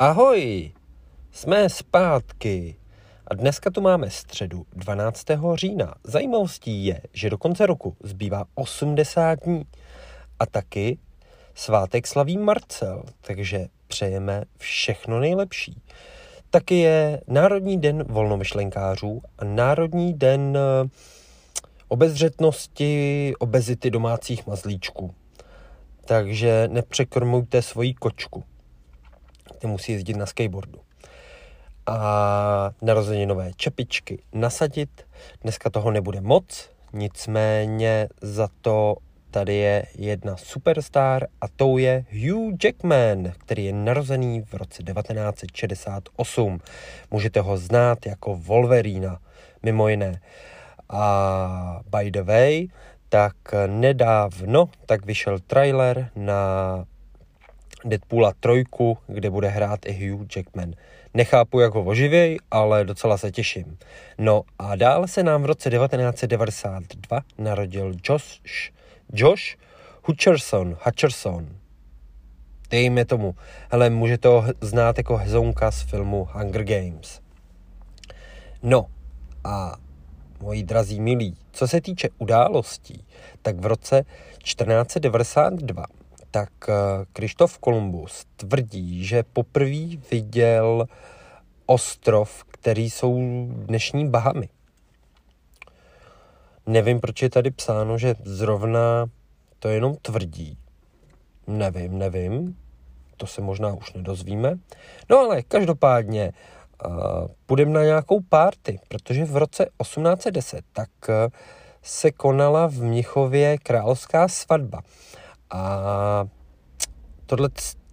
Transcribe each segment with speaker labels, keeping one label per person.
Speaker 1: Ahoj, jsme zpátky. A dneska tu máme středu 12. října. Zajímavostí je, že do konce roku zbývá 80 dní. A taky svátek slaví Marcel, takže přejeme všechno nejlepší. Taky je Národní den volnomyšlenkářů a Národní den eh, obezřetnosti obezity domácích mazlíčků. Takže nepřekrmujte svoji kočku ty musí jezdit na skateboardu. A narozeninové čepičky nasadit. Dneska toho nebude moc, nicméně za to tady je jedna superstar a tou je Hugh Jackman, který je narozený v roce 1968. Můžete ho znát jako Wolverina, mimo jiné. A by the way, tak nedávno tak vyšel trailer na Deadpoola trojku, kde bude hrát i Hugh Jackman. Nechápu, jak ho oživěj, ale docela se těším. No a dále se nám v roce 1992 narodil Josh, Josh Hutcherson, Hutcherson. Dejme tomu. Hele, můžete ho znát jako hezonka z filmu Hunger Games. No a moji drazí milí, co se týče událostí, tak v roce 1492 tak Krištof eh, Kolumbus tvrdí, že poprvé viděl ostrov, který jsou dnešní Bahamy. Nevím, proč je tady psáno, že zrovna to jenom tvrdí. Nevím, nevím. To se možná už nedozvíme. No ale každopádně uh, půjdeme na nějakou párty, protože v roce 1810 tak uh, se konala v Mnichově královská svatba. A tohle,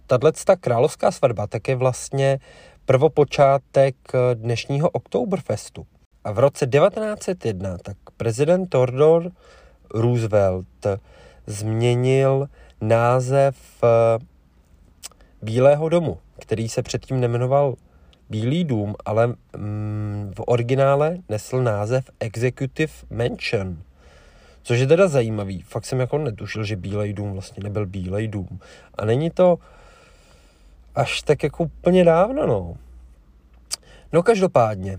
Speaker 1: tato královská svatba tak je vlastně prvopočátek dnešního Oktoberfestu. A v roce 1901 tak prezident Theodore Roosevelt změnil název eh, Bílého domu, který se předtím nemenoval Bílý dům, ale mm, v originále nesl název Executive Mansion. Což je teda zajímavý. Fakt jsem jako netušil, že Bílej dům vlastně nebyl Bílej dům. A není to až tak jako úplně dávno, no. No každopádně,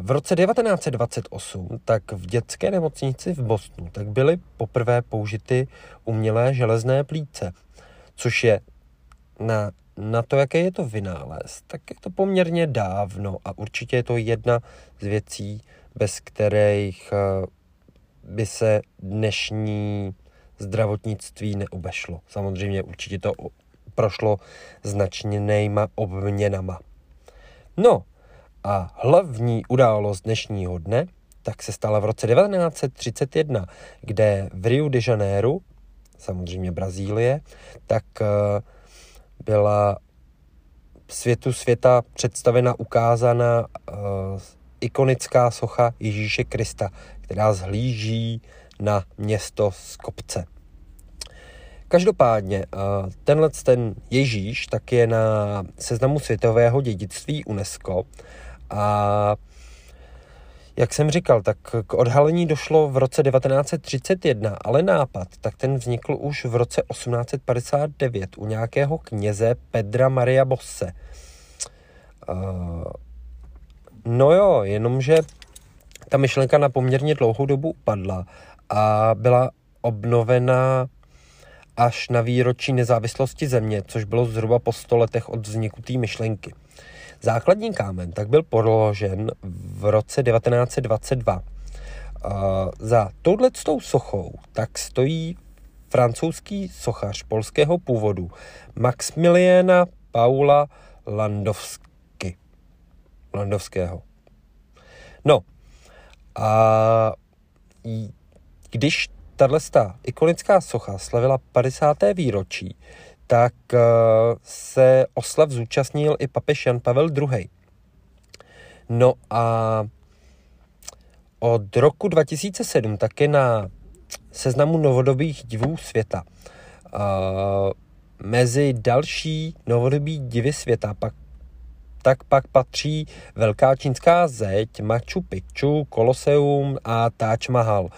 Speaker 1: v roce 1928 tak v dětské nemocnici v Bostonu tak byly poprvé použity umělé železné plíce, což je na, na to, jaké je to vynález, tak je to poměrně dávno a určitě je to jedna z věcí, bez kterých by se dnešní zdravotnictví neobešlo. Samozřejmě určitě to prošlo značněnýma obměnama. No a hlavní událost dnešního dne tak se stala v roce 1931, kde v Rio de Janeiro, samozřejmě Brazílie, tak eh, byla světu světa představena, ukázána uh, ikonická socha Ježíše Krista, která zhlíží na město z kopce. Každopádně, eh, tenhle ten Ježíš tak je na seznamu světového dědictví UNESCO a jak jsem říkal, tak k odhalení došlo v roce 1931, ale nápad, tak ten vznikl už v roce 1859 u nějakého kněze Pedra Maria Bosse. Uh, no jo, jenomže ta myšlenka na poměrně dlouhou dobu upadla a byla obnovena až na výročí nezávislosti země, což bylo zhruba po 100 letech od vzniku té myšlenky. Základní kámen tak byl položen v roce 1922. za touhletou sochou tak stojí francouzský sochař polského původu Maximiliana Paula Landovsky. Landovského. No, a když tahle ikonická socha slavila 50. výročí, tak eh, se oslav zúčastnil i papež Jan Pavel II. No a od roku 2007 také na seznamu novodobých divů světa. Uh, mezi další novodobí divy světa pak tak pak patří Velká čínská zeď, Machu Picchu, Koloseum a Taj Mahal.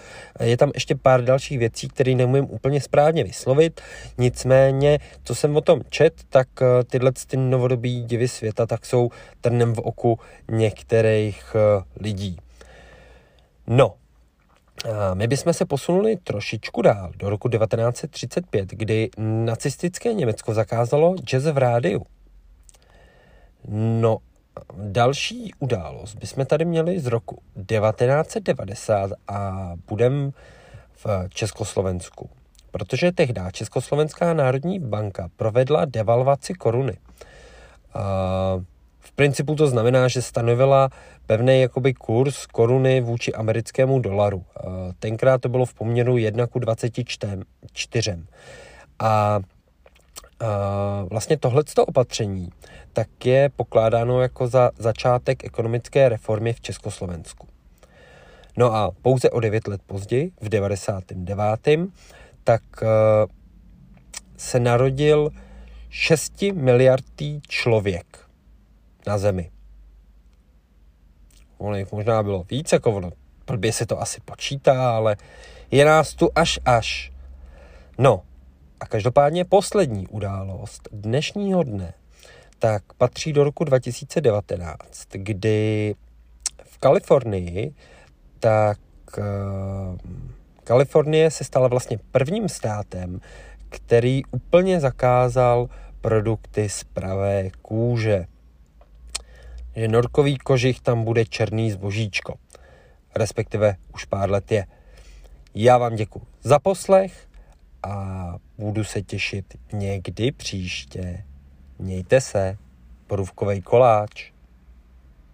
Speaker 1: Je tam ještě pár dalších věcí, které nemůžu úplně správně vyslovit, nicméně, co jsem o tom čet, tak eh, tyhle ty novodobí divy světa tak jsou trnem v oku některých eh, lidí. No, my bychom se posunuli trošičku dál, do roku 1935, kdy nacistické Německo zakázalo jazz v rádiu. No, další událost bychom tady měli z roku 1990 a budem v Československu. Protože tehdy Československá národní banka provedla devalvaci koruny. V principu to znamená, že stanovila pevný jakoby kurz koruny vůči americkému dolaru. Tenkrát to bylo v poměru 1 k 24. A vlastně tohleto opatření tak je pokládáno jako za začátek ekonomické reformy v Československu. No a pouze o 9 let později, v 99. tak se narodil 6 miliardý člověk na Zemi. Ono jich možná bylo víc, jako ono, blbě se to asi počítá, ale je nás tu až až. No, a každopádně poslední událost dnešního dne tak patří do roku 2019, kdy v Kalifornii tak uh, Kalifornie se stala vlastně prvním státem, který úplně zakázal produkty z pravé kůže. Že norkový kožich tam bude černý zbožíčko. Respektive už pár let je. Já vám děkuji za poslech a budu se těšit někdy příště. Mějte se, porůvkovej koláč.